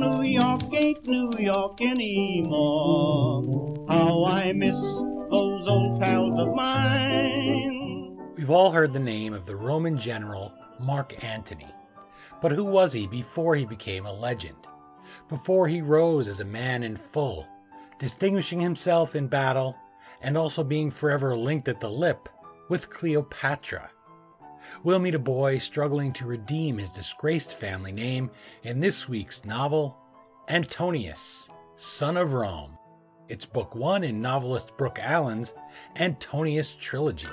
New York ain't New York anymore. How I miss those old pals of mine. We've all heard the name of the Roman general Mark Antony. But who was he before he became a legend? Before he rose as a man in full, distinguishing himself in battle and also being forever linked at the lip with Cleopatra. We'll meet a boy struggling to redeem his disgraced family name in this week's novel, Antonius, Son of Rome. It's book one in novelist Brooke Allen's Antonius trilogy.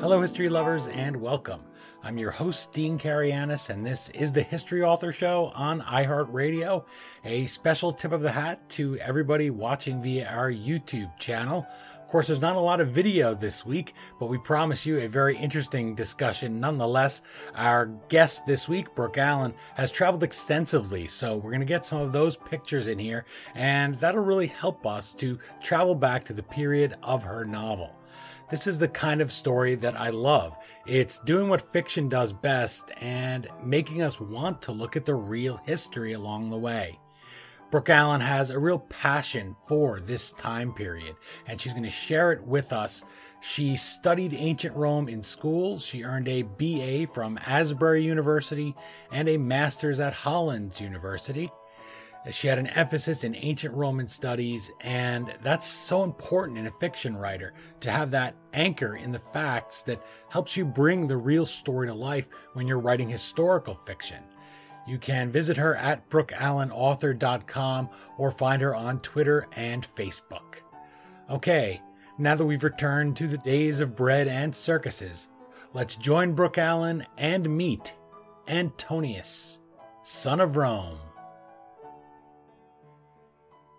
Hello, history lovers, and welcome. I'm your host, Dean Karayanis, and this is the History Author Show on iHeartRadio. A special tip of the hat to everybody watching via our YouTube channel. Course, there's not a lot of video this week, but we promise you a very interesting discussion nonetheless. Our guest this week, Brooke Allen, has traveled extensively, so we're going to get some of those pictures in here, and that'll really help us to travel back to the period of her novel. This is the kind of story that I love. It's doing what fiction does best and making us want to look at the real history along the way. Brooke Allen has a real passion for this time period, and she's going to share it with us. She studied ancient Rome in school. She earned a BA from Asbury University and a master's at Hollins University. She had an emphasis in ancient Roman studies, and that's so important in a fiction writer to have that anchor in the facts that helps you bring the real story to life when you're writing historical fiction. You can visit her at brookeallenauthor.com or find her on Twitter and Facebook. Okay, now that we've returned to the days of bread and circuses, let's join Brooke Allen and meet Antonius, son of Rome.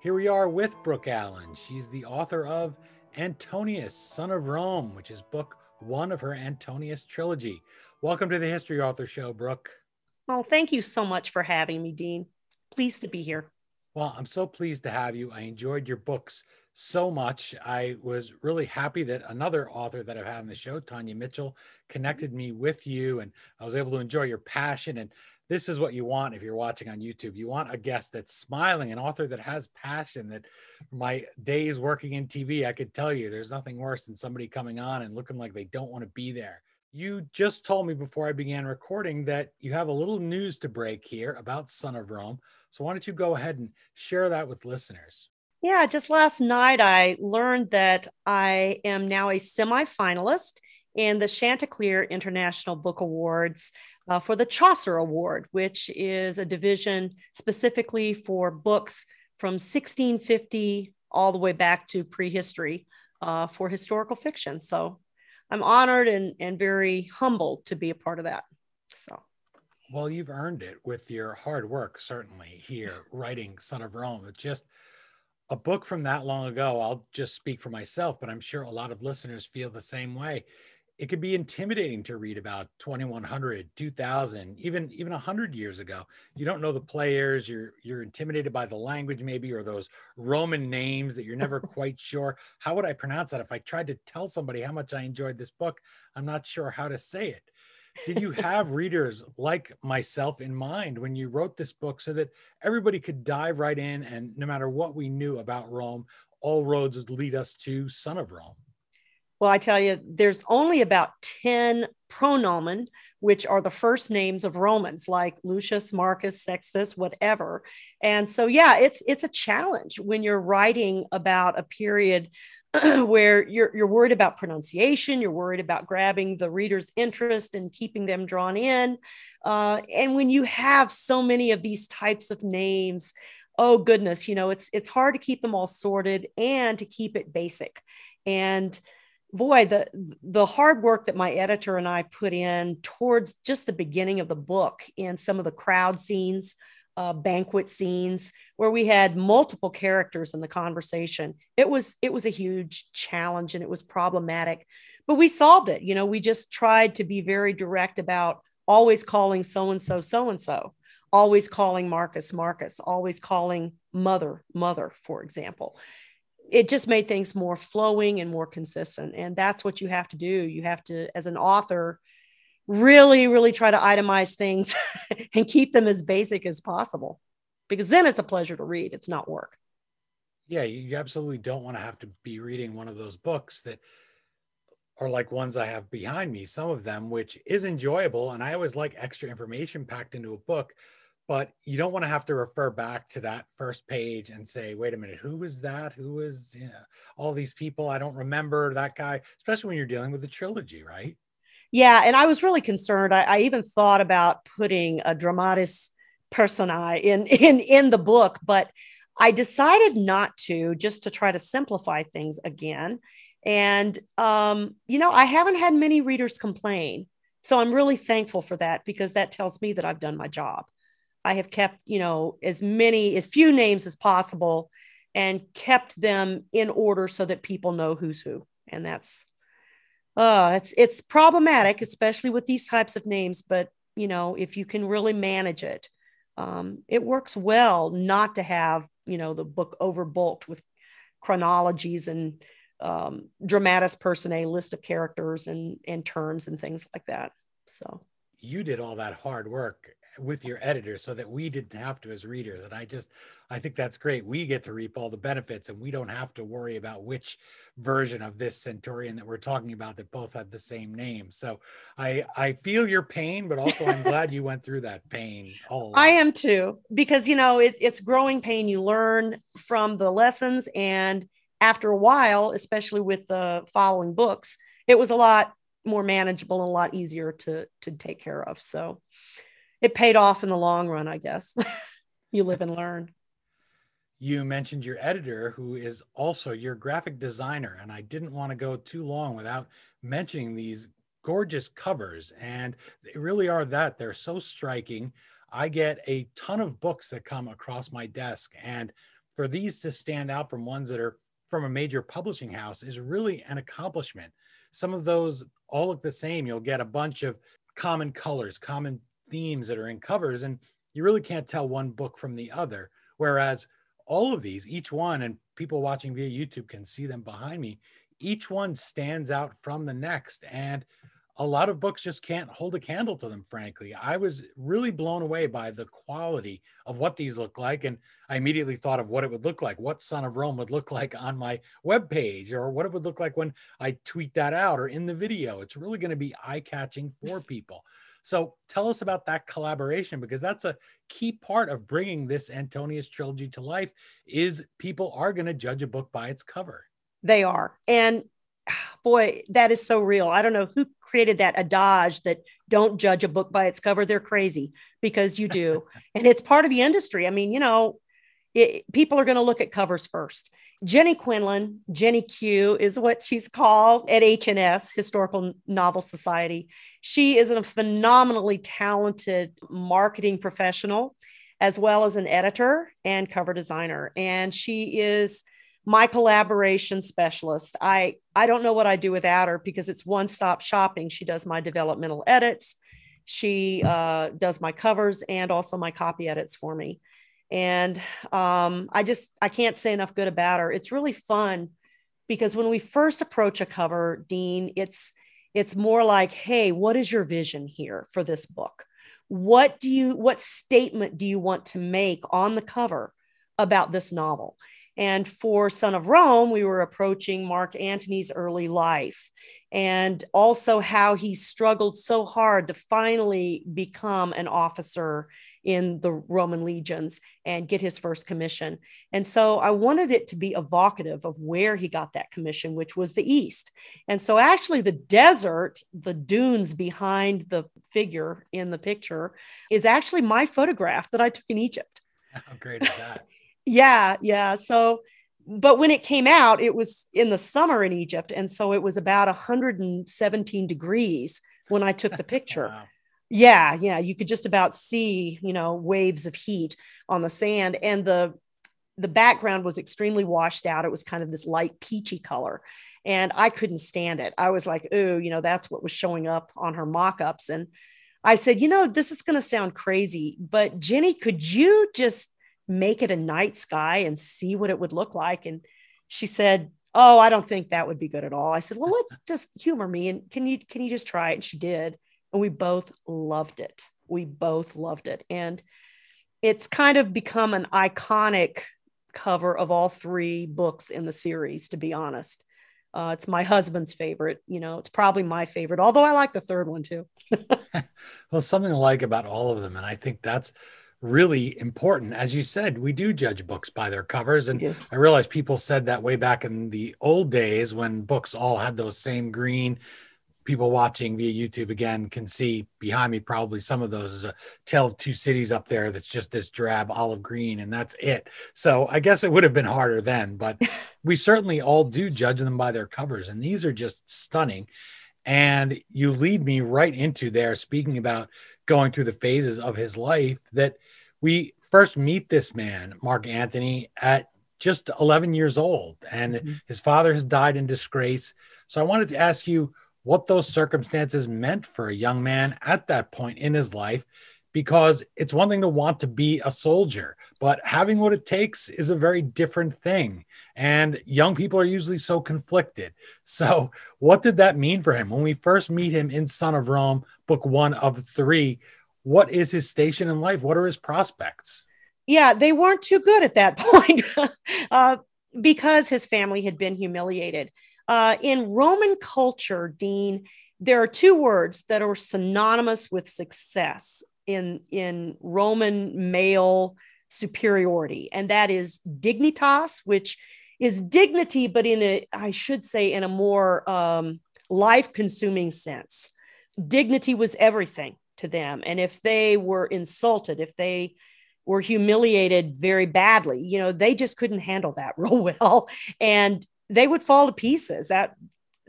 Here we are with Brooke Allen. She's the author of Antonius, Son of Rome, which is book one of her Antonius trilogy. Welcome to the History Author Show, Brooke. Well, thank you so much for having me, Dean. Pleased to be here. Well, I'm so pleased to have you. I enjoyed your books so much. I was really happy that another author that I've had on the show, Tanya Mitchell, connected me with you, and I was able to enjoy your passion. And this is what you want if you're watching on YouTube. You want a guest that's smiling, an author that has passion. That my days working in TV, I could tell you there's nothing worse than somebody coming on and looking like they don't want to be there. You just told me before I began recording that you have a little news to break here about Son of Rome. So why don't you go ahead and share that with listeners? Yeah, just last night I learned that I am now a semi-finalist in the Chanticleer International Book Awards uh, for the Chaucer Award, which is a division specifically for books from 1650 all the way back to prehistory uh, for historical fiction. So I'm honored and, and very humbled to be a part of that. So. Well, you've earned it with your hard work, certainly here writing Son of Rome. It's just a book from that long ago. I'll just speak for myself, but I'm sure a lot of listeners feel the same way it could be intimidating to read about 2100 2000 even even 100 years ago. You don't know the players you're you're intimidated by the language maybe or those roman names that you're never quite sure. How would i pronounce that? If i tried to tell somebody how much i enjoyed this book i'm not sure how to say it. Did you have readers like myself in mind when you wrote this book so that everybody could dive right in and no matter what we knew about rome all roads would lead us to son of rome well, I tell you, there's only about 10 praenomen, which are the first names of Romans, like Lucius, Marcus, Sextus, whatever. And so, yeah, it's it's a challenge when you're writing about a period where you're you're worried about pronunciation, you're worried about grabbing the reader's interest and keeping them drawn in. Uh, and when you have so many of these types of names, oh goodness, you know, it's it's hard to keep them all sorted and to keep it basic. And boy the the hard work that my editor and i put in towards just the beginning of the book and some of the crowd scenes uh, banquet scenes where we had multiple characters in the conversation it was it was a huge challenge and it was problematic. But we solved it you know we just tried to be very direct about always calling so and so so and so always calling marcus marcus always calling mother mother for example it just made things more flowing and more consistent and that's what you have to do you have to as an author really, really try to itemize things and keep them as basic as possible because then it's a pleasure to read. It's not work. Yeah, you absolutely don't want to have to be reading one of those books that are like ones I have behind me, some of them, which is enjoyable. And I always like extra information packed into a book, but you don't want to have to refer back to that first page and say, wait a minute, who was that? Who was you know, all these people? I don't remember that guy, especially when you're dealing with a trilogy, right? Yeah. And I was really concerned. I, I even thought about putting a dramatis personae in, in, in the book, but I decided not to, just to try to simplify things again. And, um, you know, I haven't had many readers complain. So I'm really thankful for that because that tells me that I've done my job. I have kept, you know, as many, as few names as possible and kept them in order so that people know who's who. And that's, uh, it's, it's problematic, especially with these types of names. But, you know, if you can really manage it, um, it works well not to have, you know, the book overbulked with chronologies and um, dramatis personae list of characters and, and terms and things like that. So you did all that hard work with your editor so that we didn't have to as readers and i just i think that's great. We get to reap all the benefits and we don't have to worry about which version of this centurion that we're talking about that both had the same name. So i i feel your pain but also i'm glad you went through that pain all i am too because you know it, it's growing pain. You learn from the lessons and after a while especially with the following books it was a lot more manageable and a lot easier to to take care of. So it paid off in the long run, I guess. you live and learn. You mentioned your editor, who is also your graphic designer, and I didn't want to go too long without mentioning these gorgeous covers. And they really are that. They're so striking. I get a ton of books that come across my desk, and for these to stand out from ones that are from a major publishing house is really an accomplishment. Some of those all look the same. You'll get a bunch of common colors, common themes that are in covers and you really can't tell one book from the other. Whereas all of these each one and people watching via youtube can see them behind me each one stands out from the next. And a lot of books just can't hold a candle to them frankly. I was really blown away by the quality of what these look like and i immediately thought of what it would look like what son of rome would look like on my web page or what it would look like when i tweet that out or in the video. It's really going to be eye-catching for people so tell us about that collaboration because that's a key part of bringing this Antonius trilogy to life is people are going to judge a book by its cover. They are. And boy, that is so real. I don't know who created that adage that don't judge a book by its cover. They're crazy because you do. and it's part of the industry. I mean, you know, it, people are going to look at covers first. Jenny Quinlan, Jenny Q is what she's called at HNS, Historical Novel Society. She is a phenomenally talented marketing professional, as well as an editor and cover designer. And she is my collaboration specialist. I, I don't know what I do without her because it's one stop shopping. She does my developmental edits, she uh, does my covers, and also my copy edits for me and um, i just i can't say enough good about her. It's really fun because when we first approach a cover dean it's it's more like hey what is your vision here for this book? What do you what statement do you want to make on the cover about this novel and for Son of Rome, we were approaching Mark Antony's early life and also how he struggled so hard to finally become an officer in the Roman legions and get his first commission. And so I wanted it to be evocative of where he got that commission, which was the East. And so actually, the desert, the dunes behind the figure in the picture, is actually my photograph that I took in Egypt. How great is that? yeah, yeah. So, but when it came out, it was in the summer in Egypt. And so it was about 117 degrees when I took the picture. wow. Yeah, yeah. You could just about see, you know, waves of heat on the sand. And the the background was extremely washed out. It was kind of this light peachy color. And I couldn't stand it. I was like, oh, you know, that's what was showing up on her mock-ups. And I said, you know, this is going to sound crazy, but Jenny, could you just make it a night sky and see what it would look like. And she said, Oh, I don't think that would be good at all. I said, Well, let's just humor me and can you can you just try it? And she did. and we both loved it. We both loved it. And it's kind of become an iconic cover of all three books in the series, to be honest. Uh, it's my husband's favorite. You know, it's probably my favorite, although I like the third one too. well, something I like about all of them. And I think that's really important. As you said, we do judge books by their covers. And yes. I realize people said that way back in the old days when books all had those same green people watching via YouTube again can see behind me probably some of those is a tale of two cities up there that's just this drab olive green and that's it. So I guess it would have been harder then, but we certainly all do judge them by their covers and these are just stunning. And you lead me right into there speaking about going through the phases of his life that we first meet this man, Mark Antony, at just 11 years old and mm-hmm. his father has died in disgrace. So I wanted to ask you what those circumstances meant for a young man at that point in his life because it's one thing to want to be a soldier, but having what it takes is a very different thing. And young people are usually so conflicted. So, what did that mean for him? When we first meet him in Son of Rome, book one of three, what is his station in life? What are his prospects? Yeah, they weren't too good at that point uh, because his family had been humiliated. Uh, in Roman culture, Dean, there are two words that are synonymous with success in, in Roman male superiority, and that is dignitas, which is dignity, but in a, I should say, in a more um, life consuming sense. Dignity was everything to them. And if they were insulted, if they were humiliated very badly, you know, they just couldn't handle that real well. And they would fall to pieces. That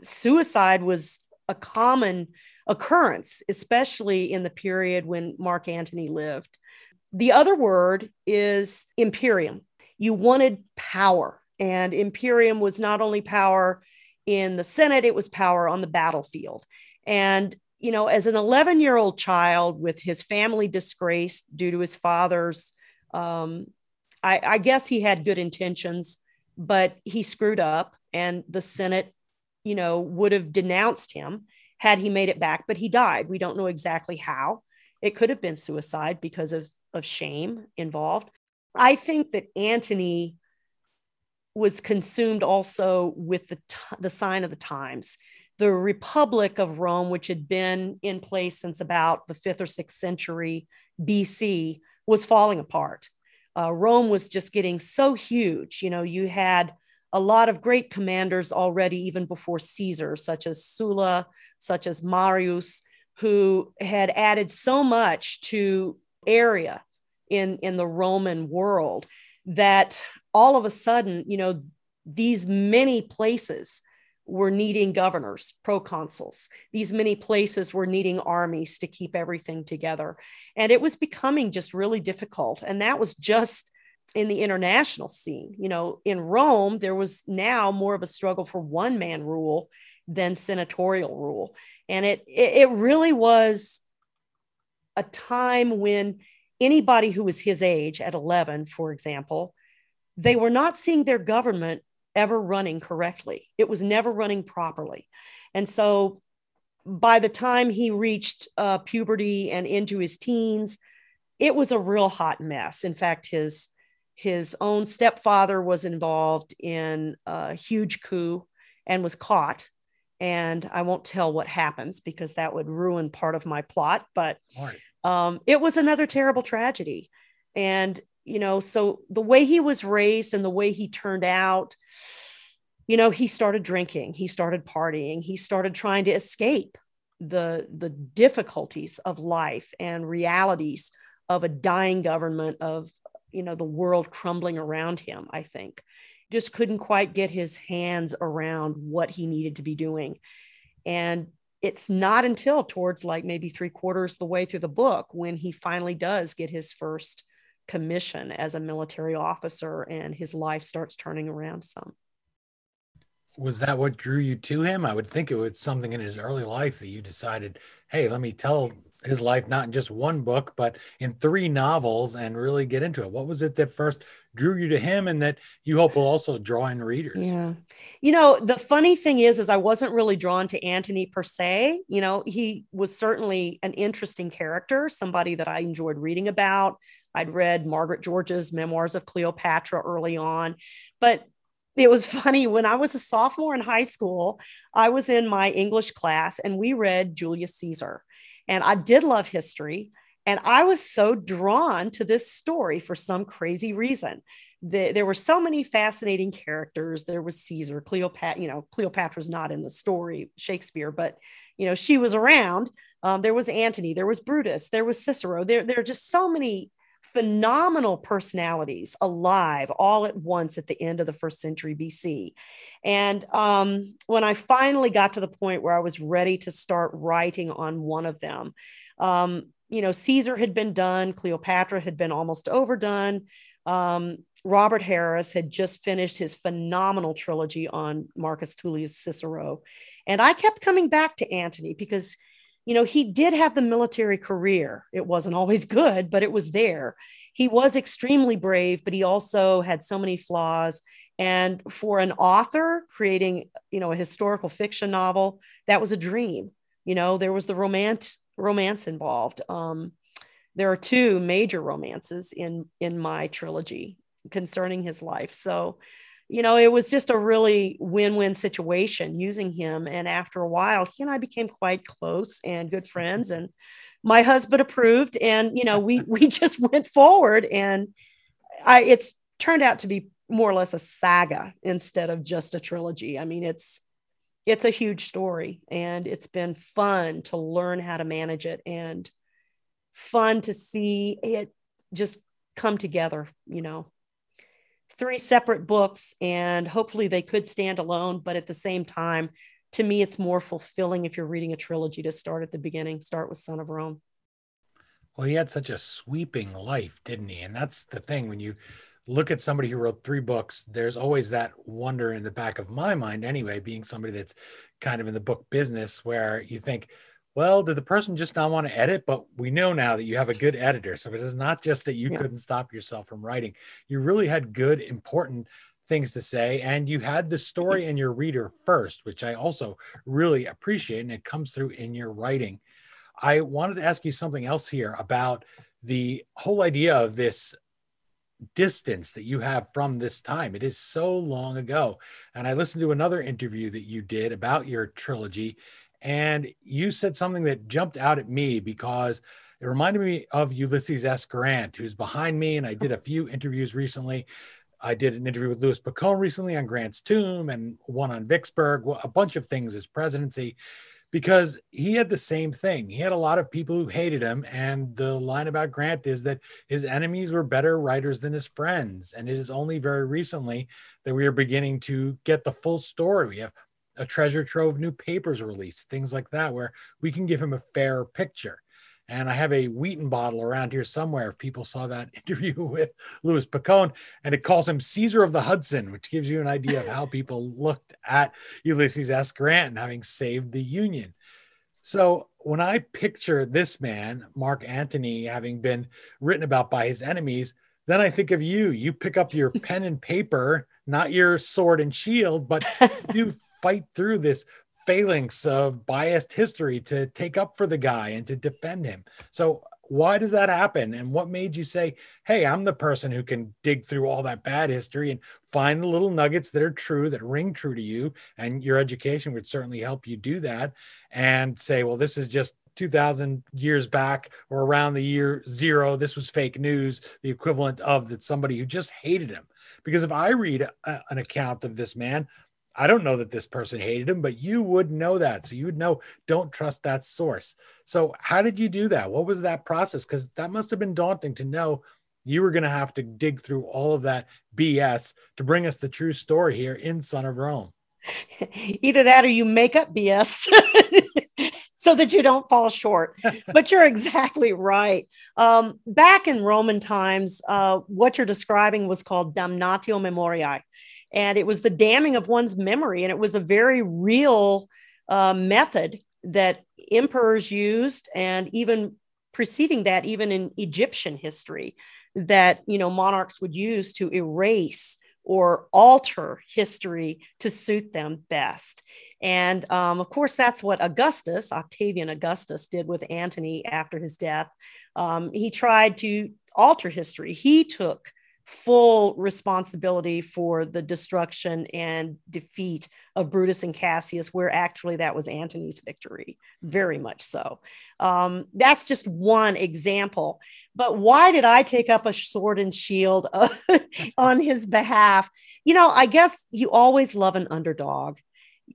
suicide was a common occurrence, especially in the period when Mark Antony lived. The other word is imperium. You wanted power, and imperium was not only power in the Senate, it was power on the battlefield. And, you know, as an 11 year old child with his family disgraced due to his father's, um, I, I guess he had good intentions, but he screwed up and the Senate, you know, would have denounced him had he made it back, but he died. We don't know exactly how. It could have been suicide because of, of shame involved. I think that Antony was consumed also with the, t- the sign of the times. The Republic of Rome, which had been in place since about the fifth or sixth century BC, was falling apart uh, Rome was just getting so huge. You know, you had a lot of great commanders already, even before Caesar, such as Sulla, such as Marius, who had added so much to area in, in the Roman world that all of a sudden, you know, these many places were needing governors, proconsuls. These many places were needing armies to keep everything together. And it was becoming just really difficult. And that was just in the international scene. You know, in Rome, there was now more of a struggle for one man rule than senatorial rule. And it, it, really was a time when anybody who was his age at 11, for example, they were not seeing their government ever running correctly. It was never running properly. And so by the time he reached uh, puberty and into his teens, it was a real hot mess. In fact, his his own stepfather was involved in a huge coup and was caught. And I won't tell what happens because that would ruin part of my plot. But um, it was another terrible tragedy. And you know so the way he was raised and the way he turned out you know he started drinking he started partying he started trying to escape the the difficulties of life and realities of a dying government of you know the world crumbling around him i think. Just couldn't quite get his hands around what he needed to be doing. And it's not until towards like maybe three quarters the way through the book when he finally does get his first commission as a military officer and his life starts turning around some. Was that what drew you to him? I would think it was something in his early life that you decided, hey, let me tell his life not in just one book, but in three novels and really get into it. What was it that first drew you to him and that you hope will also draw in readers? Yeah. You know, the funny thing is, is I wasn't really drawn to Antony per se. You know, he was certainly an interesting character, somebody that I enjoyed reading about. I'd read Margaret George's Memoirs of Cleopatra early on, but it was funny when I was a sophomore in high school, I was in my English class and we read Julius Caesar. And I did love history. And I was so drawn to this story for some crazy reason. The, there were so many fascinating characters. There was Caesar, Cleopatra, you know, Cleopatra's not in the story, Shakespeare, but, you know, she was around. Um, there was Antony, there was Brutus, there was Cicero. There, there are just so many phenomenal personalities alive all at once at the end of the first century BC. And um, when I finally got to the point where I was ready to start writing on one of them, um, you know, Caesar had been done, Cleopatra had been almost overdone. Um, Robert Harris had just finished his phenomenal trilogy on Marcus Tullius Cicero. And I kept coming back to Antony because you know, he did have the military career. It wasn't always good, but it was there. He was extremely brave, but he also had so many flaws. And for an author creating, you know, a historical fiction novel, that was a dream. You know, there was the romance romance involved. Um, there are two major romances in in my trilogy concerning his life. So you know, it was just a really win win situation using him. And after a while, he and I became quite close and good mm-hmm. friends. And my husband approved. And, you know, we, we just went forward. And I, it's turned out to be more or less a saga instead of just a trilogy. I mean, it's, it's a huge story and it's been fun to learn how to manage it and fun to see it just come together, you know three separate books and hopefully they could stand alone but at the same time to me it's more fulfilling if you're reading a trilogy to start at the beginning start with son of rome. Well he had such a sweeping life didn't he? And that's the thing when you look at somebody who wrote three books there's always that wonder in the back of my mind anyway being somebody that's kind of in the book business where you think well, did the person just not want to edit? But we know now that you have a good editor. So it is not just that you yeah. couldn't stop yourself from writing. You really had good, important things to say. And you had the story and your reader first, which I also really appreciate. And it comes through in your writing. I wanted to ask you something else here about the whole idea of this distance that you have from this time. It is so long ago. And I listened to another interview that you did about your trilogy and you said something that jumped out at me because it reminded me of Ulysses S. Grant, who's behind me. And I did a few interviews recently. I did an interview with Louis Picone recently on Grant's tomb and one on Vicksburg, a bunch of things his presidency, because he had the same thing. He had a lot of people who hated him. And the line about Grant is that his enemies were better writers than his friends. And it is only very recently that we are beginning to get the full story. We have a treasure trove new papers released, things like that, where we can give him a fair picture. And I have a Wheaton bottle around here somewhere. If people saw that interview with Louis Picone, and it calls him Caesar of the Hudson, which gives you an idea of how people looked at Ulysses S. Grant and having saved the Union. So when I picture this man, Mark Antony, having been written about by his enemies, then I think of you. You pick up your pen and paper, not your sword and shield, but you fight through this phalanx of biased history to take up for the guy and to defend him. So why does that happen? And what made you say, hey, I'm the person who can dig through all that bad history and find the little nuggets that are true, that ring true to you? And your education would certainly help you do that and say, well, this is just 2000 years back or around the year zero. This was fake news, the equivalent of that somebody who just hated him. Because if I read a, an account of this man, I don't know that this person hated him, but you would know that. So you would know, don't trust that source. So, how did you do that? What was that process? Because that must have been daunting to know you were going to have to dig through all of that BS to bring us the true story here in Son of Rome. Either that or you make up BS so that you don't fall short. but you're exactly right. Um, back in Roman times, uh, what you're describing was called damnatio memoriae and it was the damning of one's memory and it was a very real uh, method that emperors used and even preceding that even in egyptian history that you know monarchs would use to erase or alter history to suit them best. And um, of course that's what augustus octavian augustus did with antony after his death. Um, he tried to alter history. He took full responsibility for the destruction and defeat of Brutus and Cassius, where actually that was Antony's victory, very much so. Um, that's just one example. But why did I take up a sword and shield on his behalf? You know, I guess you always love an underdog.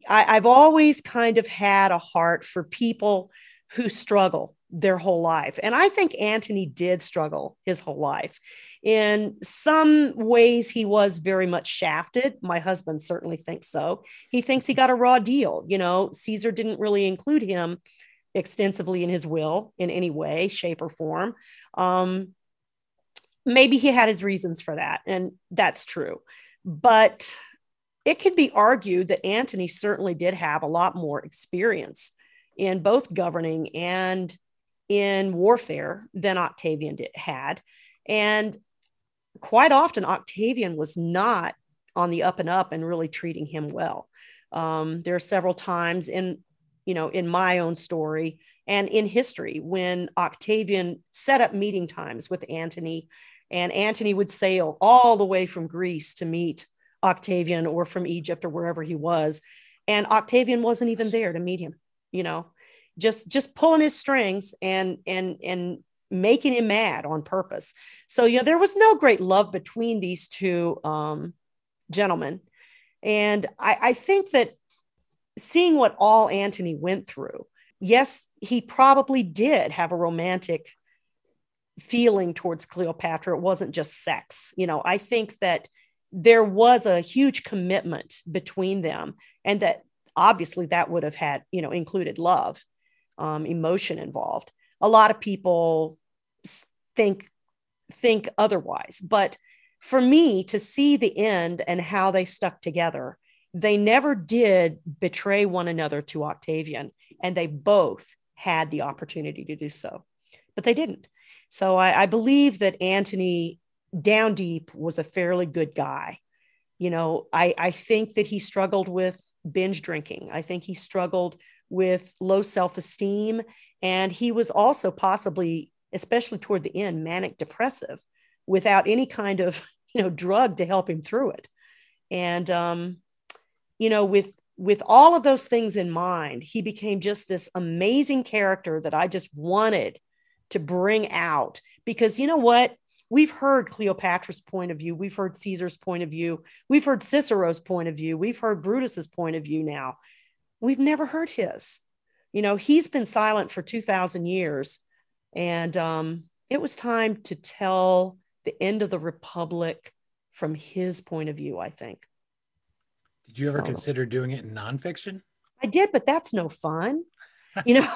I, I've always kind of had a heart for people who struggle their whole life. And I think Antony did struggle his whole life. In some ways, he was very much shafted. My husband certainly thinks so. He thinks he got a raw deal. You know, Caesar didn't really include him extensively in his will in any way, shape, or form. Um, maybe he had his reasons for that, and that's true. But it could be argued that Antony certainly did have a lot more experience in both governing and in warfare than Octavian did, had. And quite often, Octavian was not on the up and up and really treating him well. Um, there are several times in, you know, in my own story and in history when Octavian set up meeting times with Antony, and Antony would sail all the way from Greece to meet Octavian or from Egypt or wherever he was. And Octavian wasn't even there to meet him, you know just just pulling his strings and and and making him mad on purpose. So you know there was no great love between these two um, gentlemen, and I, I think that seeing what all Antony went through, yes, he probably did have a romantic feeling towards Cleopatra. It wasn't just sex. You know, I think that there was a huge commitment between them, and that obviously that would have had you know included love um, emotion involved. A lot of people think think otherwise, but for me to see the end and how they stuck together, they never did betray one another to Octavian, and they both had the opportunity to do so, but they didn't. So I, I believe that Antony down deep was a fairly good guy. You know, I, I think that he struggled with binge drinking. I think he struggled with low self esteem. And he was also possibly, especially toward the end, manic depressive without any kind of you know drug to help him through it. And um you know with with all of those things in mind he became just this amazing character that i just wanted to bring out. Because you know what? We've heard cleopatra's point of view. We've heard caesar's point of view. We've heard cicero's point of view. We've heard brutus's point of view now we've never heard his. You know, he's been silent for 2,000 years. And um, it was time to tell the end of the Republic from his point of view, I think. Did you ever so, consider doing it in nonfiction? I did, but that's no fun. You know,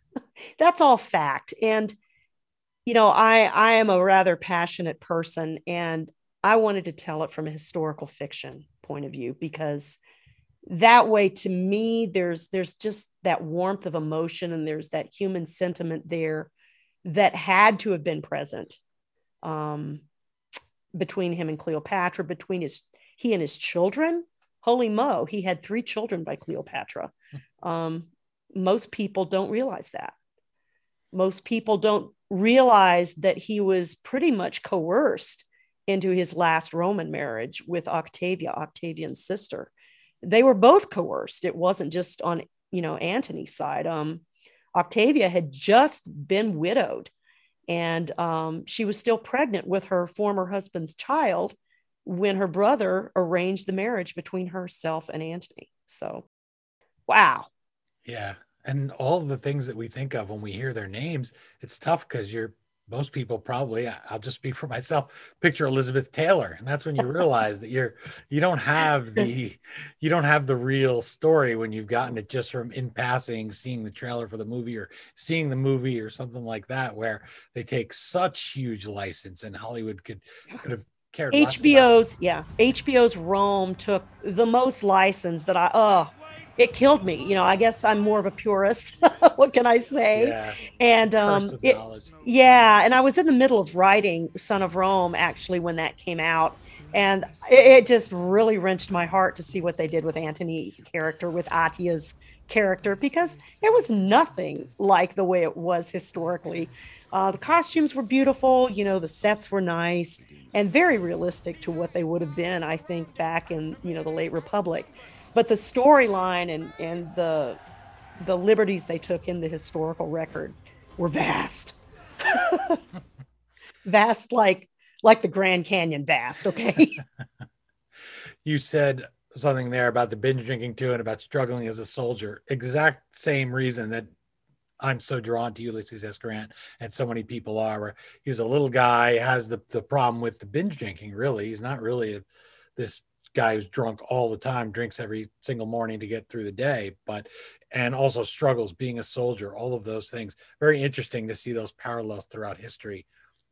that's all fact. And, you know, I, I am a rather passionate person and I wanted to tell it from a historical fiction point of view because that way to me there's there's just that warmth of emotion and there's that human sentiment there that had to have been present um, between him and cleopatra between his he and his children. Holy mo he had three children by cleopatra. Um, most people don't realize that. Most people don't realize that he was pretty much coerced into his last roman marriage with octavia octavian's sister they were both coerced. It wasn't just on, you know, Antony's side. Um, Octavia had just been widowed and um, she was still pregnant with her former husband's child when her brother arranged the marriage between herself and Antony. So, wow. Yeah. And all the things that we think of when we hear their names, it's tough because you're most people probably i'll just speak for myself picture elizabeth taylor and that's when you realize that you're you don't have the you don't have the real story when you've gotten it just from in passing seeing the trailer for the movie or seeing the movie or something like that where they take such huge license and hollywood could could have cared hbo's yeah hbo's rome took the most license that i oh it killed me. You know, I guess I'm more of a purist. what can I say? Yeah. And um, it, yeah, and I was in the middle of writing Son of Rome actually when that came out, and it, it just really wrenched my heart to see what they did with Antony's character, with Atia's character, because it was nothing like the way it was historically. Uh, the costumes were beautiful, you know, the sets were nice and very realistic to what they would have been, I think, back in you know the late Republic but the storyline and and the the liberties they took in the historical record were vast. Vast like like the grand canyon vast okay? You said something there about the binge drinking too and about struggling as a soldier. Exact same reason that i'm so drawn to ulysses s. Grant and so many people are where he was a little guy has the, the problem with the binge drinking really. He's not really a, this guy who's drunk all the time, drinks every single morning to get through the day, but and also struggles being a soldier, all of those things. Very interesting to see those parallels throughout history.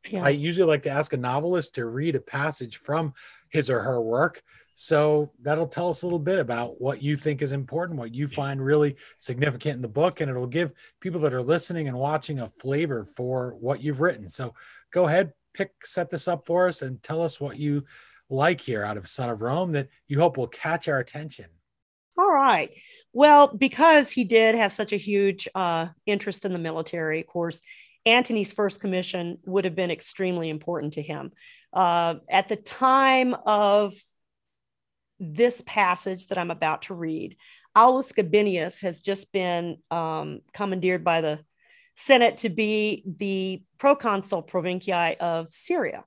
Yeah. I usually like to ask a novelist to read a passage from his or her work. So that'll tell us a little bit about what you think is important, what you find really significant in the book, and it'll give people that are listening and watching a flavor for what you've written. So go ahead, pick, set this up for us, and tell us what you like here out of Son of Rome that you hope will catch our attention? All right. Well, because he did have such a huge uh, interest in the military, of course, Antony's first commission would have been extremely important to him. Uh, at the time of this passage that I'm about to read, Aulus Gabinius has just been um, commandeered by the Senate to be the proconsul provinciae of Syria.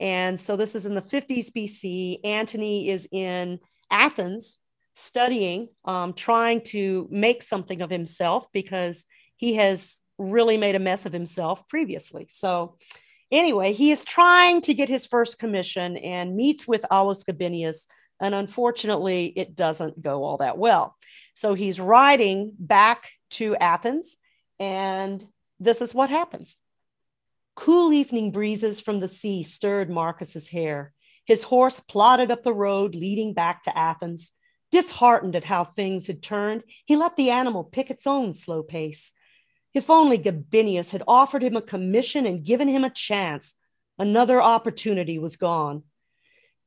And so this is in the 50s BC. Antony is in Athens studying, um, trying to make something of himself because he has really made a mess of himself previously. So, anyway, he is trying to get his first commission and meets with Aulus Gabinius. And unfortunately, it doesn't go all that well. So he's riding back to Athens, and this is what happens. Cool evening breezes from the sea stirred Marcus's hair. His horse plodded up the road leading back to Athens. Disheartened at how things had turned, he let the animal pick its own slow pace. If only Gabinius had offered him a commission and given him a chance, another opportunity was gone.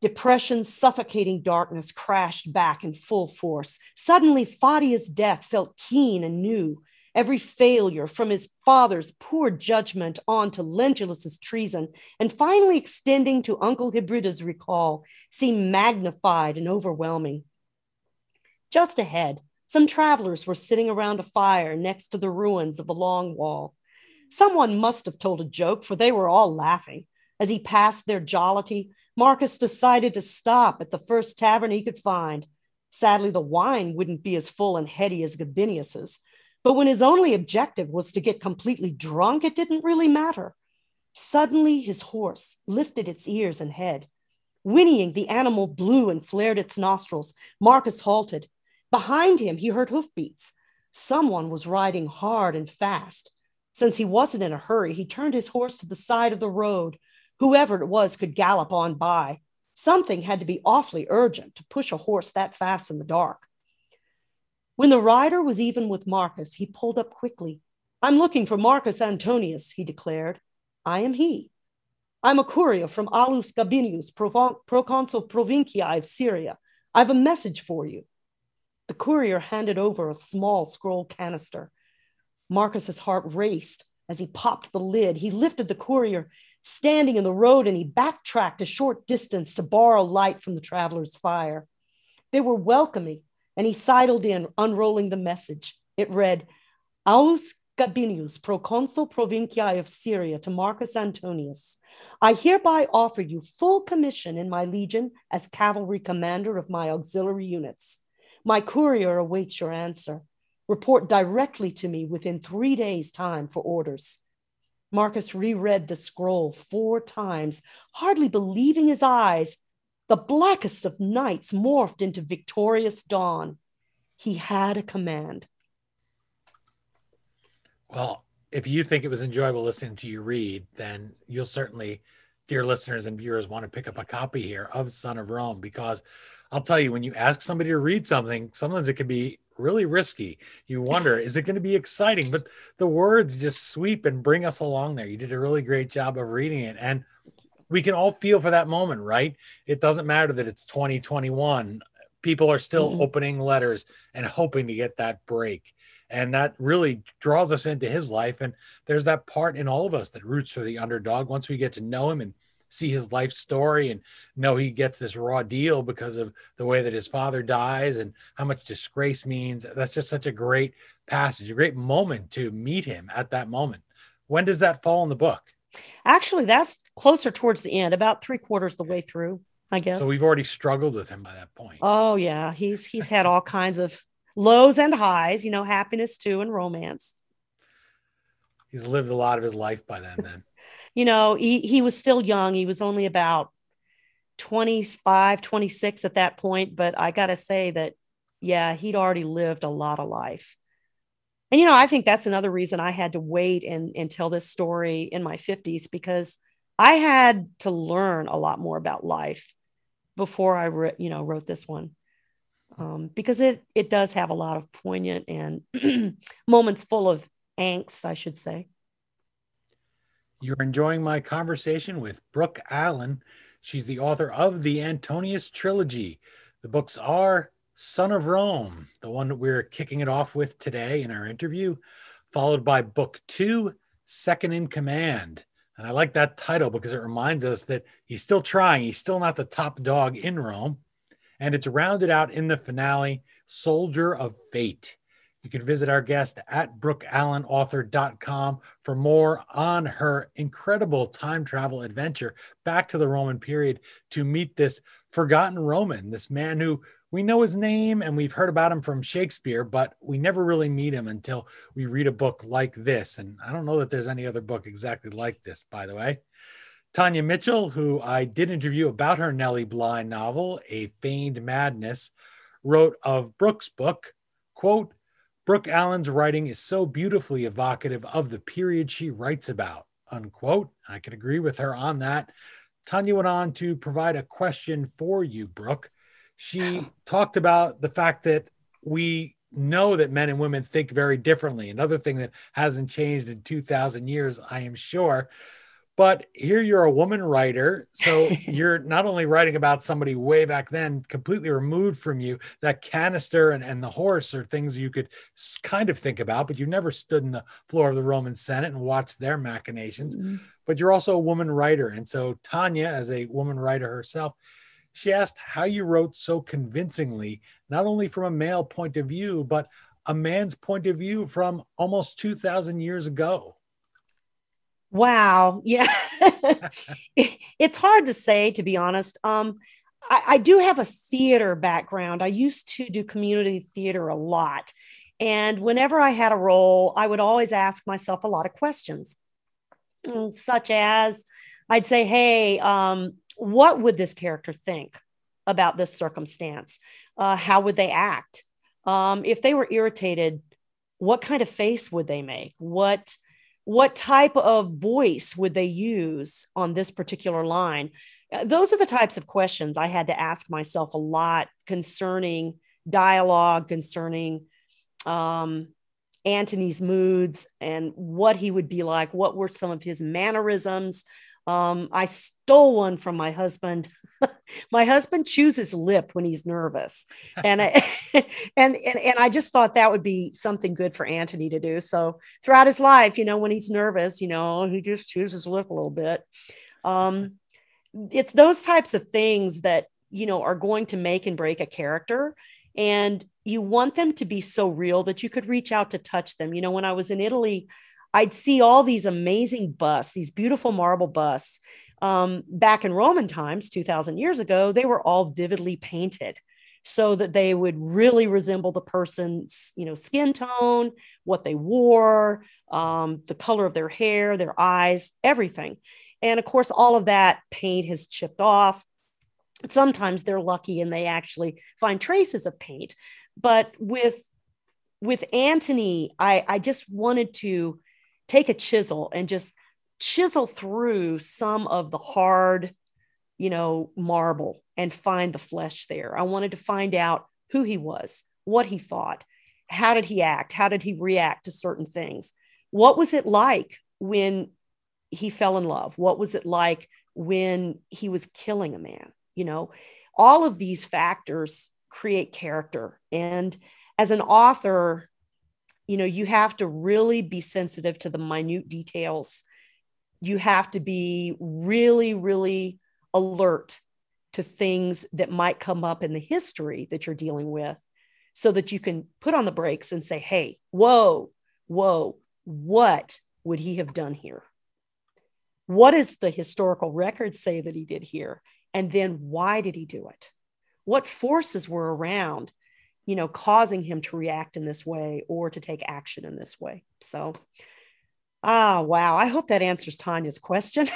Depression's suffocating darkness crashed back in full force. Suddenly, Fadia's death felt keen and new every failure from his father's poor judgment on to Lentulus's treason, and finally extending to Uncle Hybrida's recall, seemed magnified and overwhelming. Just ahead, some travelers were sitting around a fire next to the ruins of the long wall. Someone must have told a joke, for they were all laughing. As he passed their jollity, Marcus decided to stop at the first tavern he could find. Sadly, the wine wouldn't be as full and heady as Gabinius's, but when his only objective was to get completely drunk, it didn't really matter. Suddenly, his horse lifted its ears and head. Whinnying, the animal blew and flared its nostrils. Marcus halted. Behind him, he heard hoofbeats. Someone was riding hard and fast. Since he wasn't in a hurry, he turned his horse to the side of the road. Whoever it was could gallop on by. Something had to be awfully urgent to push a horse that fast in the dark. When the rider was even with Marcus, he pulled up quickly. I'm looking for Marcus Antonius, he declared. I am he. I'm a courier from Aulus Gabinius, proconsul provinciae of Syria. I've a message for you. The courier handed over a small scroll canister. Marcus's heart raced as he popped the lid. He lifted the courier, standing in the road, and he backtracked a short distance to borrow light from the traveler's fire. They were welcoming and he sidled in, unrolling the message. It read, Aulus Gabinius, proconsul provinciae of Syria, to Marcus Antonius. I hereby offer you full commission in my legion as cavalry commander of my auxiliary units. My courier awaits your answer. Report directly to me within three days' time for orders. Marcus reread the scroll four times, hardly believing his eyes the blackest of nights morphed into victorious dawn. He had a command. Well, if you think it was enjoyable listening to you read, then you'll certainly, dear listeners and viewers, want to pick up a copy here of Son of Rome because I'll tell you, when you ask somebody to read something, sometimes it can be really risky. You wonder, is it going to be exciting? But the words just sweep and bring us along there. You did a really great job of reading it. And we can all feel for that moment, right? It doesn't matter that it's 2021. People are still mm-hmm. opening letters and hoping to get that break. And that really draws us into his life. And there's that part in all of us that roots for the underdog once we get to know him and see his life story and know he gets this raw deal because of the way that his father dies and how much disgrace means. That's just such a great passage, a great moment to meet him at that moment. When does that fall in the book? Actually, that's closer towards the end, about three quarters the way through, I guess. So we've already struggled with him by that point. Oh yeah, he's he's had all kinds of lows and highs, you know, happiness too and romance. He's lived a lot of his life by then then. you know, he he was still young. He was only about 25, 26 at that point, but I got to say that yeah, he'd already lived a lot of life and you know i think that's another reason i had to wait and, and tell this story in my 50s because i had to learn a lot more about life before i re- you know wrote this one. Um, because it it does have a lot of poignant and moments full of angst i should say. You're enjoying my conversation with brooke allen. She's the author of the antonius trilogy. The books are Son of Rome, the one that we're kicking it off with today in our interview, followed by book two, Second in Command. And I like that title because it reminds us that he's still trying. He's still not the top dog in Rome. And it's rounded out in the finale, Soldier of Fate. You can visit our guest at brookeallenauthor.com for more on her incredible time travel adventure back to the Roman period to meet this forgotten Roman, this man who we know his name and we've heard about him from Shakespeare, but we never really meet him until we read a book like this. And I don't know that there's any other book exactly like this, by the way. Tanya Mitchell, who I did interview about her Nellie Bly novel, A Feigned Madness, wrote of Brooke's book, quote, Brooke Allen's writing is so beautifully evocative of the period she writes about, unquote. I can agree with her on that. Tanya went on to provide a question for you, Brooke she talked about the fact that we know that men and women think very differently. Another thing that hasn't changed in 2000 years, I am sure. But here you're a woman writer. So you're not only writing about somebody way back then, completely removed from you, that canister and, and the horse are things you could kind of think about, but you never stood in the floor of the Roman Senate and watched their machinations. Mm-hmm. But you're also a woman writer. And so Tanya, as a woman writer herself, she asked how you wrote so convincingly, not only from a male point of view, but a man's point of view from almost 2,000 years ago. Wow. Yeah. it's hard to say, to be honest. Um, I, I do have a theater background. I used to do community theater a lot. And whenever I had a role, I would always ask myself a lot of questions, mm, such as I'd say, Hey, um, what would this character think about this circumstance? Uh, how would they act? Um, if they were irritated, what kind of face would they make? What what type of voice would they use on this particular line? Uh, those are the types of questions I had to ask myself a lot concerning dialogue, concerning um, Antony's moods and what he would be like. What were some of his mannerisms? Um, I stole one from my husband. my husband chews his lip when he's nervous, and I and, and and I just thought that would be something good for Antony to do. So throughout his life, you know, when he's nervous, you know, he just chews his lip a little bit. Um, it's those types of things that you know are going to make and break a character, and you want them to be so real that you could reach out to touch them. You know, when I was in Italy I'd see all these amazing busts, these beautiful marble busts. Um, back in Roman times, 2000 years ago, they were all vividly painted so that they would really resemble the person's, you know, skin tone, what they wore, um, the color of their hair, their eyes, everything. And of course, all of that paint has chipped off. Sometimes they're lucky and they actually find traces of paint. But with with Antony, I, I just wanted to take a chisel and just chisel through some of the hard you know, marble and find the flesh there. I wanted to find out who he was, what he thought, how did he act, how did he react to certain things. What was it like when he fell in love? What was it like when he was killing a man? You know, all of these factors create character. And as an author, you know, you have to really be sensitive to the minute details. You have to be really, really alert to things that might come up in the history that you're dealing with so that you can put on the brakes and say, hey, whoa, whoa, what would he have done here? What does the historical record say that he did here? And then why did he do it? What forces were around, you know, causing him to react in this way or to take action in this way? So, ah, wow. I hope that answers Tanya's question.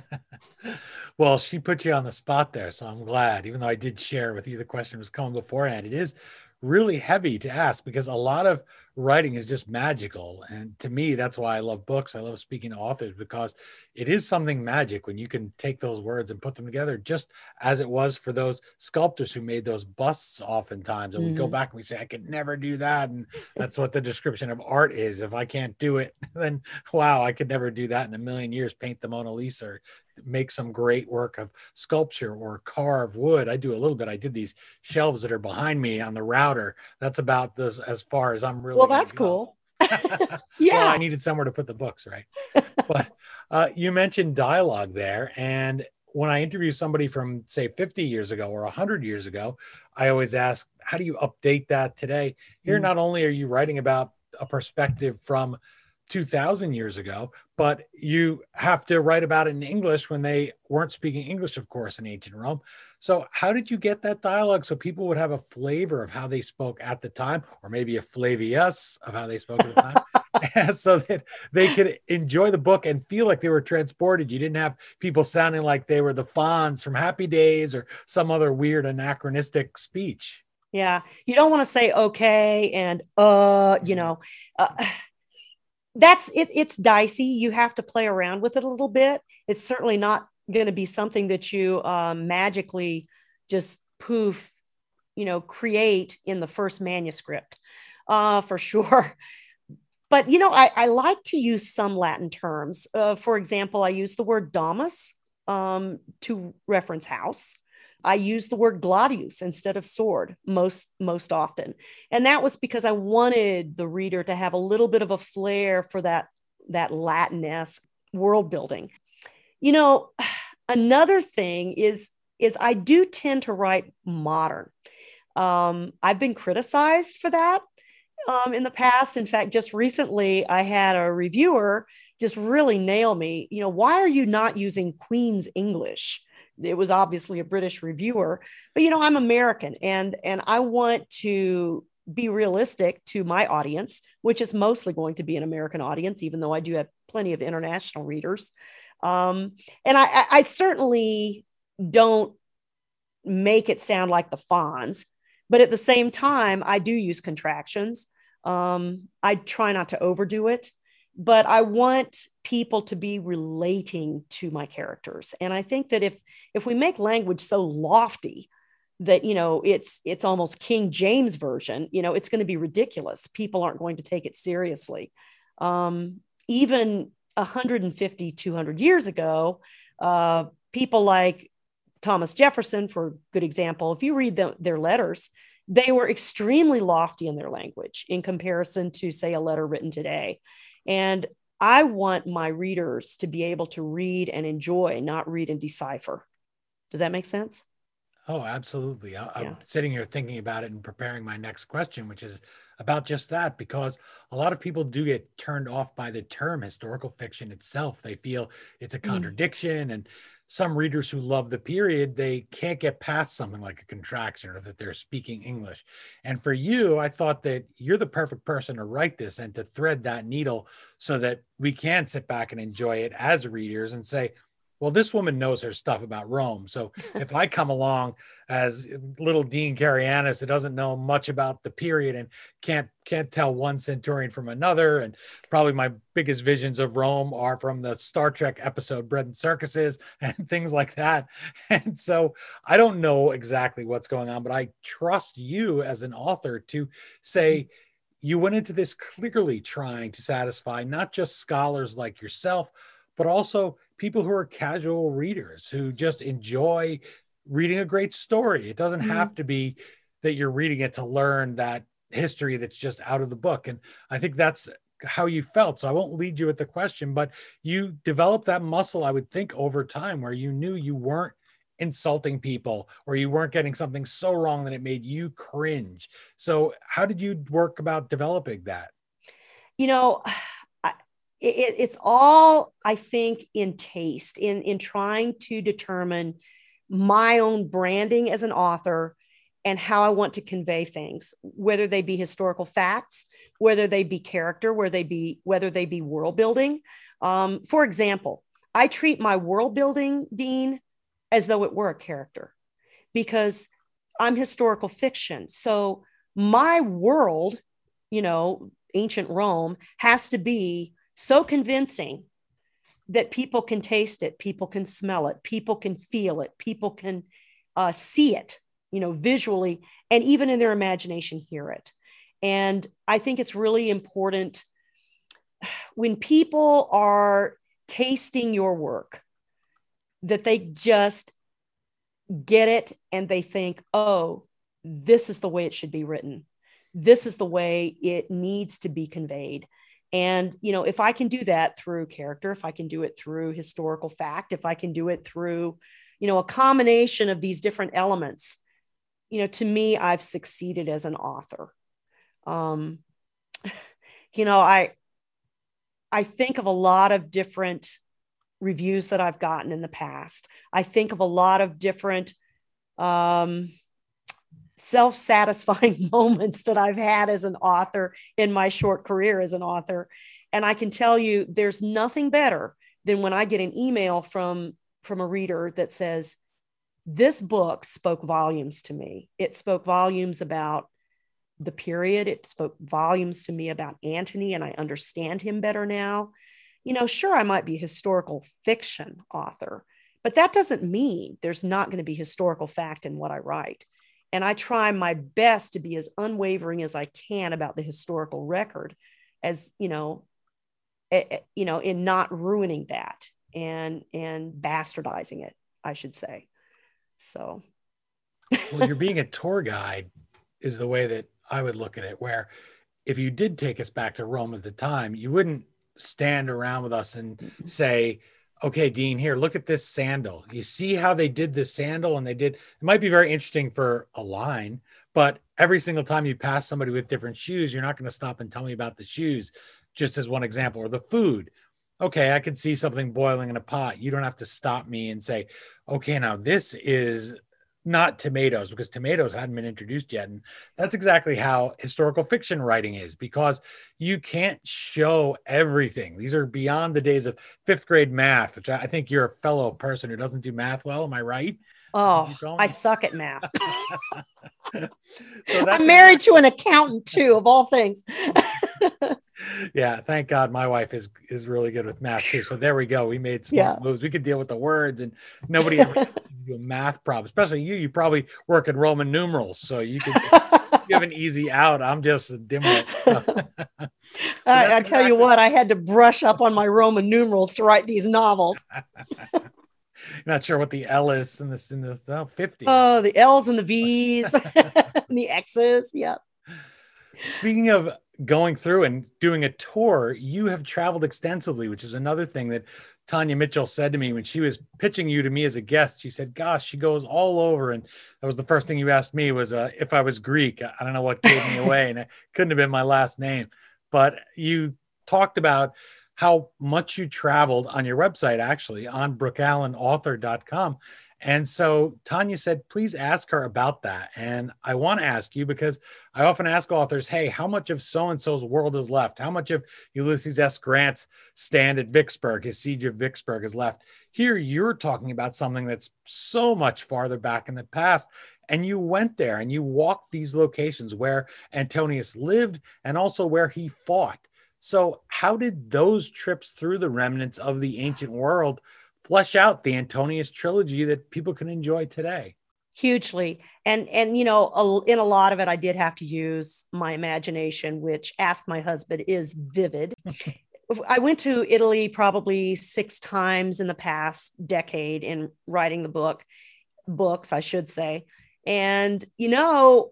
well, she put you on the spot there, so I'm glad. Even though I did share with you the question was coming beforehand, it is really heavy to ask because a lot of writing is just magical. And to me, that's why I love books. I love speaking to authors because it is something magic when you can take those words and put them together, just as it was for those sculptors who made those busts oftentimes. And mm-hmm. we go mm-hmm. back and we say, I could never do that. And that's what the description of art is. If I can't do it, then wow, I could never do that in a million years, paint the Mona Lisa or make some great work of sculpture or carve wood. I do a little bit. I did these shelves that are behind me on the router. That's about this as far as I'm really. Well, that's cool. yeah. Well, I needed somewhere to put the books, right? but uh, you mentioned dialogue there. And when I interview somebody from, say, 50 years ago or 100 years ago, I always ask, how do you update that today? Here, mm. not only are you writing about a perspective from 2000 years ago, but you have to write about it in English when they weren't speaking English, of course, in ancient Rome. So, how did you get that dialogue so people would have a flavor of how they spoke at the time, or maybe a flavius of how they spoke at the time, so that they could enjoy the book and feel like they were transported? You didn't have people sounding like they were the Fonz from Happy Days or some other weird anachronistic speech. Yeah, you don't want to say okay and uh, you mm-hmm. know. Uh, that's it it's dicey. You have to play around with it a little bit. It's certainly not going to be something that you um, magically just poof you know create in the first manuscript uh, for sure. But you know I, I, like to use some latin terms. Uh, for example i use the word domus um, to reference house I use the word gladius instead of sword most most often. And that was because I wanted the reader to have a little bit of a flair for that that Latin-esque world building. You know, another thing is is I do tend to write modern. Um, I've been criticized for that um, in the past. In fact, just recently, I had a reviewer just really nail me. You know, why are you not using Queen's English? It was obviously a British reviewer, but you know, I'm American and and I want to be realistic to my audience, which is mostly going to be an American audience, even though I do have plenty of international readers. Um, and I, I certainly don't make it sound like the Fonz, but at the same time, I do use contractions. Um, I try not to overdo it but I want people to be relating to my characters. And I think that if if we make language so lofty that you know it's it's almost King James version, you know, it's going to be ridiculous. People aren't going to take it seriously. Um, even 150, 200 years ago, uh, people like Thomas Jefferson, for good example, if you read the, their letters, they were extremely lofty in their language in comparison to, say, a letter written today. And I want my readers to be able to read and enjoy, not read and decipher. Does that make sense? Oh, absolutely. I, am sitting here thinking about it and preparing my next question, which is about just that, because a lot of people do get turned off by the term historical fiction itself. They feel it's a mm. contradiction mm. and some readers who love the period they can't get past something like a contraction or that they're speaking english. And for you i thought that you're the perfect person to write this and to thread that needle so that we can sit back and enjoy it as readers and say well, this woman knows her stuff about Rome. So if I come along as little Dean Karayanis that doesn't know much about the period and can't can't tell one centurion from another, and probably my biggest visions of Rome are from the Star Trek episode Bread and Circuses and things like that. And so I don't know exactly what's going on, but I trust you as an author to say mm-hmm. you went into this clearly trying to satisfy not just scholars like yourself, but also people who are casual readers who just enjoy reading a great story. It doesn't mm-hmm. have to be that you're reading it to learn that history that's just out of the book. And I think that's how you felt. So I won't lead you with the question, but you developed that muscle, I would think, over time where you knew you weren't insulting people or you weren't getting something so wrong that it made you cringe. So how did you work about developing that? You know, it, it's all i think in taste in in trying to determine my own branding as an author and how i want to convey things whether they be historical facts whether they be character where they be whether they be world building. Um, for example i treat my world building dean as though it were a character because i'm historical fiction. So my world you know ancient rome has to be so convincing that people can taste it, people can smell it, people can feel it, people can uh, see it, you know, visually, and even in their imagination, hear it. And I think it's really important when people are tasting your work that they just get it and they think, oh, this is the way it should be written. This is the way it needs to be conveyed. And, you know, if I can do that through character, if I can do it through historical fact, if I can do it through, you know, a combination of these different elements, you know, to me, I've succeeded as an author. Um, you know, I, I think of a lot of different reviews that I've gotten in the past. I think of a lot of different, um, self satisfying moments that I've had as an author in my short career as an author. And I can tell you, there's nothing better than when I get an email from, from a reader that says, This book spoke volumes to me. It spoke volumes about the period, it spoke volumes to me about Antony, and I understand him better now. You know, sure, I might be a historical fiction author, but that doesn't mean there's not going to be historical fact in what I write. And I try my best to be as unwavering as I can about the historical record as, you know, eh, eh, you know, in not ruining that and and bastardizing it, I should say. So well, you're being a tour guide is the way that I would look at it, where if you did take us back to Rome at the time, you wouldn't stand around with us and say, okay, Dean, here, look at this sandal. You see how they did this sandal and they did, it might be very interesting for a line, but every single time you pass somebody with different shoes, you're not going to stop and tell me about the shoes, just as one example, or the food. Okay, I can see something boiling in a pot. You don't have to stop me and say, okay, now this is not tomatoes because tomatoes hadn't been introduced yet. And that's exactly how historical fiction writing is because you can't show everything. These are beyond the days of fifth grade math, which I think you're a fellow person who doesn't do math well. Am I right? Oh, I suck at math. so I'm married to an accountant too, of all things. yeah, thank God my wife is is really good with math too. So there we go. We made some yeah. moves. We could deal with the words, and nobody ever do a math problem. Especially you. You probably work in Roman numerals, so you could you have an easy out. I'm just a dimwit. I, I tell you what, I had to brush up on my Roman numerals to write these novels. not sure what the L is in this in this oh, 50. Oh, the L's and the V's and the X's. Yep. Speaking of going through and doing a tour, you have traveled extensively, which is another thing that Tanya Mitchell said to me when she was pitching you to me as a guest. She said, "Gosh, she goes all over." And that was the first thing you asked me was uh, if I was Greek. I don't know what gave me away, and it couldn't have been my last name. But you talked about how much you traveled on your website, actually on brookeallenauthor.com. And so Tanya said, please ask her about that. And I want to ask you because I often ask authors, hey, how much of so and so's world is left? How much of Ulysses S. Grant's stand at Vicksburg, his siege of Vicksburg, is left? Here, you're talking about something that's so much farther back in the past. And you went there and you walked these locations where Antonius lived and also where he fought. So, how did those trips through the remnants of the ancient world flesh out the Antonius trilogy that people can enjoy today? Hugely, and and you know, in a lot of it, I did have to use my imagination, which Ask My Husband is vivid. I went to Italy probably six times in the past decade in writing the book, books, I should say. And you know,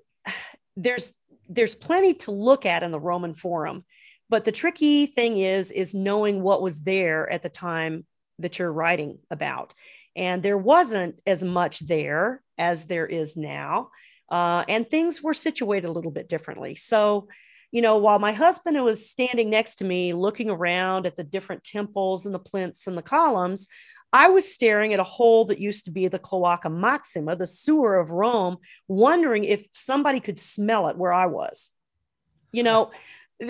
there's there's plenty to look at in the Roman Forum but the tricky thing is is knowing what was there at the time that you're writing about and there wasn't as much there as there is now uh, and things were situated a little bit differently so you know while my husband was standing next to me looking around at the different temples and the plinths and the columns I was staring at a hole that used to be the Cloaca Maxima, the sewer of Rome, wondering if somebody could smell it where I was. You know,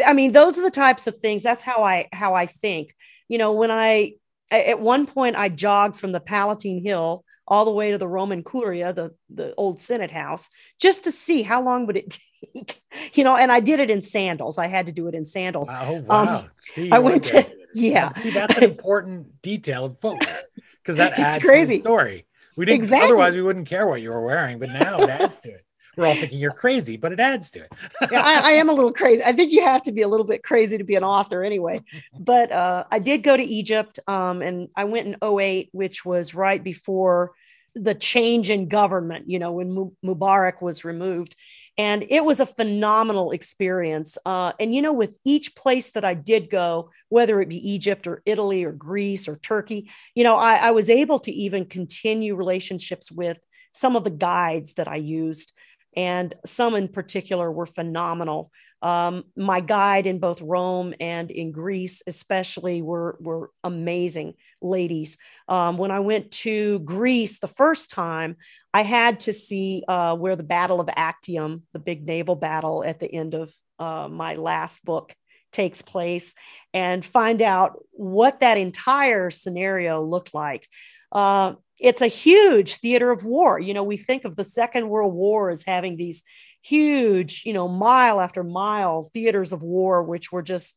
I mean, those are the types of things. That's how I how I think. You know, when I at one point I jogged from the Palatine Hill all the way to the Roman Curia, the the old Senate house, just to see how long would it take. You know, and I did it in sandals. I had to do it in sandals. Oh wow! Um, see, I went to yeah. See, that's an important detail of focus because that adds crazy. to the story. We didn't exactly. otherwise we wouldn't care what you were wearing, but now it adds to it we're all thinking you're crazy, but it adds to it. yeah, I, I, am a little crazy. I think you have to be a little bit crazy to be an author anyway. But uh, I did go to Egypt um, and I went in 08, which was right before the change in government, you know, when Mubarak was removed. And it was a phenomenal experience. Uh, and, you know, with each place that I did go, whether it be Egypt or Italy or Greece or Turkey, you know, I, I was able to even continue relationships with some of the guides that I used and some in particular were phenomenal. Um, my guide in both Rome and in Greece, especially, were were amazing ladies. Um, when I went to Greece the first time, I had to see uh, where the Battle of Actium, the big naval battle at the end of uh, my last book, takes place, and find out what that entire scenario looked like. Uh, it's a huge theater of war. You know, we think of the Second World War as having these huge, you know, mile after mile theaters of war, which were just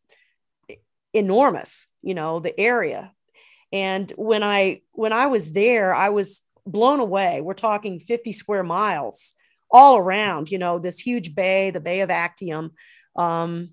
enormous, you know, the area. And when I when I was there, I was blown away. We're talking 50 square miles all around, you know, this huge bay, the Bay of Actium. Um,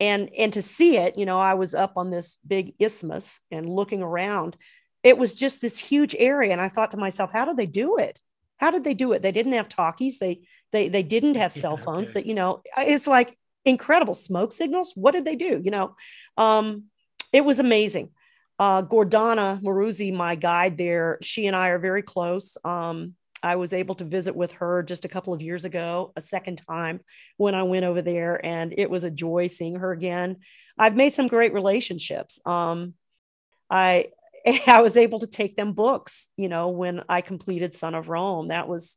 and and to see it, you know, I was up on this big isthmus and looking around it was just this huge area. And i thought to myself how did they do it? How did they do it? They didn't have talkies. They they they didn't have cell phones okay. that you know it's like incredible smoke signals. What did they do? You know um it was amazing. Uh gordana maruzzi my guide there she and i are very close. Um I was able to visit with her just a couple of years ago, a second time when I went over there, and it was a joy seeing her again. I've made some great relationships. Um, I I was able to take them books, you know, when I completed Son of Rome. That was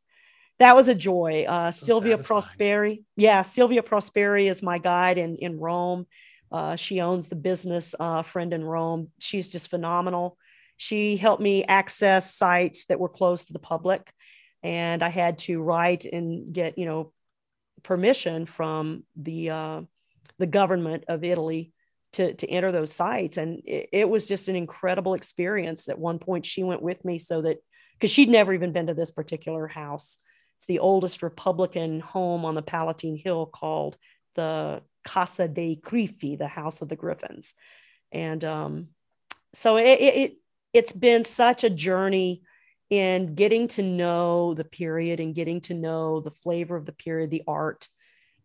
that was a joy. Uh, so Silvia. Prosperi, yeah, Silvia Prosperi is my guide in in Rome. Uh, she owns the business uh, friend in Rome. She's just phenomenal. She helped me access sites that were closed to the public, and I had to write and get you know permission from the uh, the government of Italy to to enter those sites and it, it, was just an incredible experience at one point she went with me so that because she'd never even been to this particular house. It's the oldest republican home on the palatine hill called the casa dei grifi the house of the griffins. And um, so it, it it's been such a journey in getting to know the period and getting to know the flavor of the period the art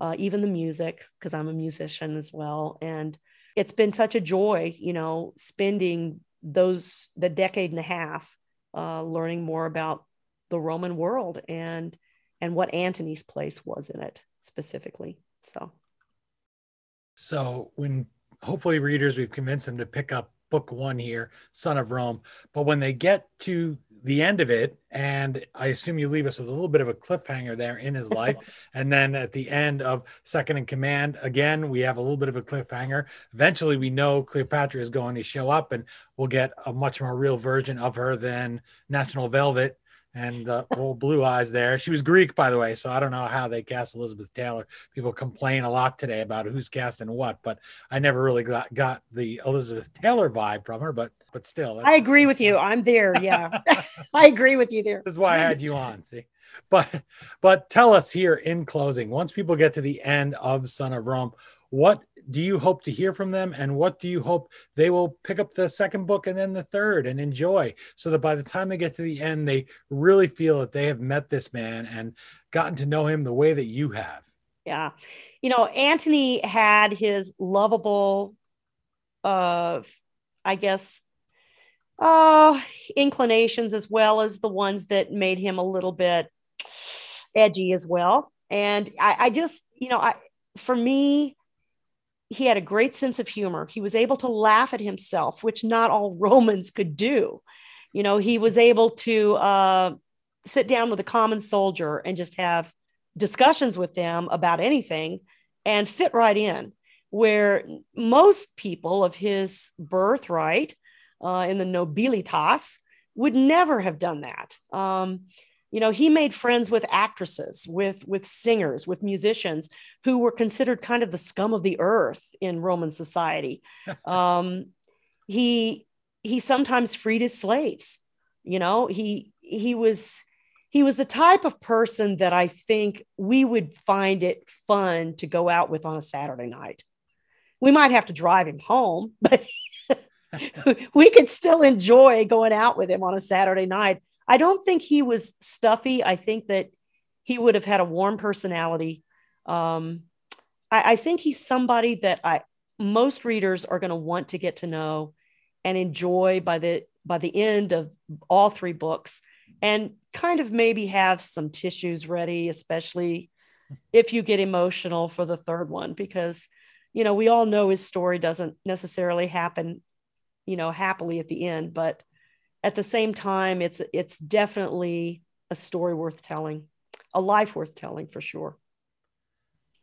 uh, even the music because i'm a musician as well. And it's been such a joy, you know, spending those the decade and a half uh, learning more about the Roman world and and what Antony's place was in it specifically. So, so when hopefully readers we've convinced them to pick up book one here, Son of Rome, but when they get to the end of it, and I assume you leave us with a little bit of a cliffhanger there in his life. and then at the end of Second in Command, again, we have a little bit of a cliffhanger. Eventually, we know Cleopatra is going to show up, and we'll get a much more real version of her than National Velvet and uh, old blue eyes there. She was Greek, by the way, so I don't know how they cast Elizabeth Taylor. People complain a lot today about who's casting what, but I never really got, got the Elizabeth Taylor vibe from her. But but still, I agree with you. I'm there. Yeah, I agree with you there. This is why I had you on. See, but but tell us here in closing. Once people get to the end of Son of Rome, what do you hope to hear from them? And what do you hope they will pick up the second book and then the third and enjoy? So that by the time they get to the end they really feel that they have met this man and gotten to know him the way that you have. Yeah. You know antony had his lovable uh i guess uh inclinations as well as the ones that made him a little bit edgy as well. And i, I just you know i for me he had a great sense of humor. He was able to laugh at himself, which not all Romans could do. You know, he was able to uh, sit down with a common soldier and just have discussions with them about anything and fit right in. Where most people of his birthright uh, in the nobilitas would never have done that. Um, you know he made friends with actresses with with singers with musicians who were considered kind of the scum of the earth in roman society. Um, he he sometimes freed his slaves you know he he was he was the type of person that i think we would find it fun to go out with on a saturday night. We might have to drive him home but we could still enjoy going out with him on a saturday night I don't think he was stuffy. I think that he would have had a warm personality. Um, I, I think he's somebody that I most readers are going to want to get to know and enjoy by the by the end of all three books and kind of maybe have some tissues ready especially if you get emotional for the third one because you know we all know his story doesn't necessarily happen you know happily at the end but at the same time, it's it's definitely a story worth telling, a life worth telling for sure.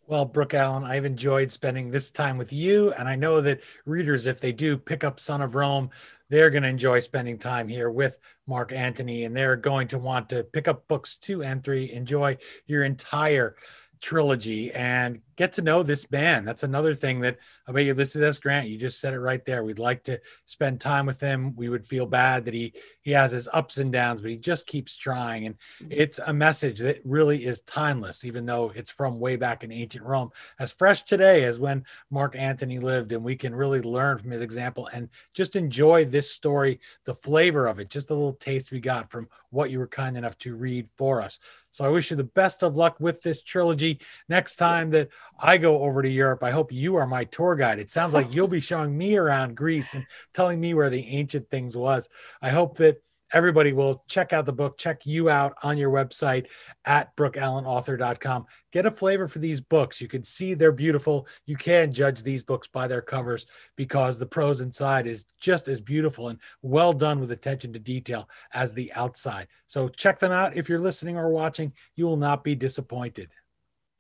Well, Brooke Allen, I've enjoyed spending this time with you. And I know that readers, if they do pick up Son of Rome, they're going to enjoy spending time here with Mark Antony and they're going to want to pick up books two and three, enjoy your entire trilogy and get to know this band. That's another thing that I about Ulysses S. Grant. You just said it right there. We'd like to spend time with him. We would feel bad that he he has his ups and downs, but he just keeps trying. And mm-hmm. it's a message that really is timeless, even though it's from way back in ancient Rome, as fresh today as when Mark Antony lived. And we can really learn from his example and just enjoy this story, the flavor of it, just a little taste we got from what you were kind enough to read for us. So I wish you the best of luck with this trilogy. Next time that I go over to Europe, I hope you are my tour guide. It sounds like you'll be showing me around Greece and telling me where the ancient things was. I hope that everybody will check out the book, check you out on your website at brookeallenauthor.com. Get a flavor for these books. You can see they're beautiful. You can judge these books by their covers because the prose inside is just as beautiful and well done with attention to detail as the outside. So check them out. If you're listening or watching, you will not be disappointed.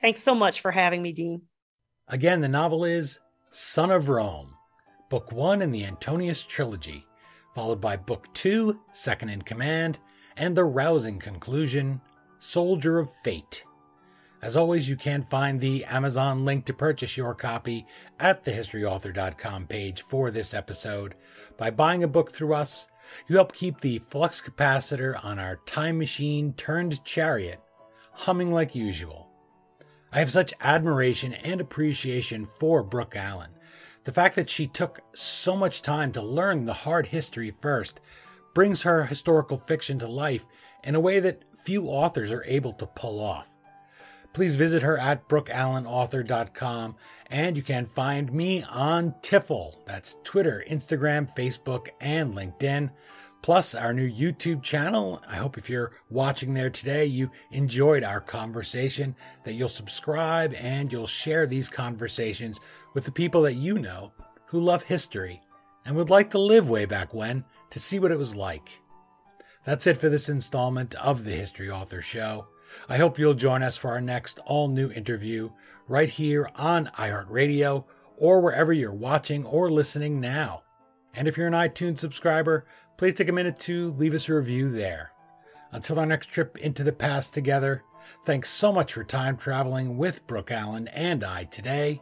Thanks so much for having me, Dean. Again, the novel is Son of Rome, book one in the Antonius trilogy followed by Book 2, Second in Command, and the rousing conclusion, Soldier of Fate. As always, you can find the Amazon link to purchase your copy at thehistoryauthor.com page for this episode. By buying a book through us, you help keep the flux capacitor on our time machine turned chariot humming like usual. I have such admiration and appreciation for Brooke Allen. The fact that she took so much time to learn the hard history first brings her historical fiction to life in a way that few authors are able to pull off. Please visit her at brookeallenauthor.com and you can find me on Tiffle. That's Twitter, Instagram, Facebook, and LinkedIn. Plus, our new YouTube channel. I hope if you're watching there today, you enjoyed our conversation, that you'll subscribe and you'll share these conversations with the people that you know who love history and would like to live way back when to see what it was like. That's it for this installment of the History Author Show. I hope you'll join us for our next all new interview right here on iHeartRadio or wherever you're watching or listening now. And if you're an iTunes subscriber, please take a minute to leave us a review there. Until our next trip into the past together, thanks so much for time traveling with Brooke Allen and I today,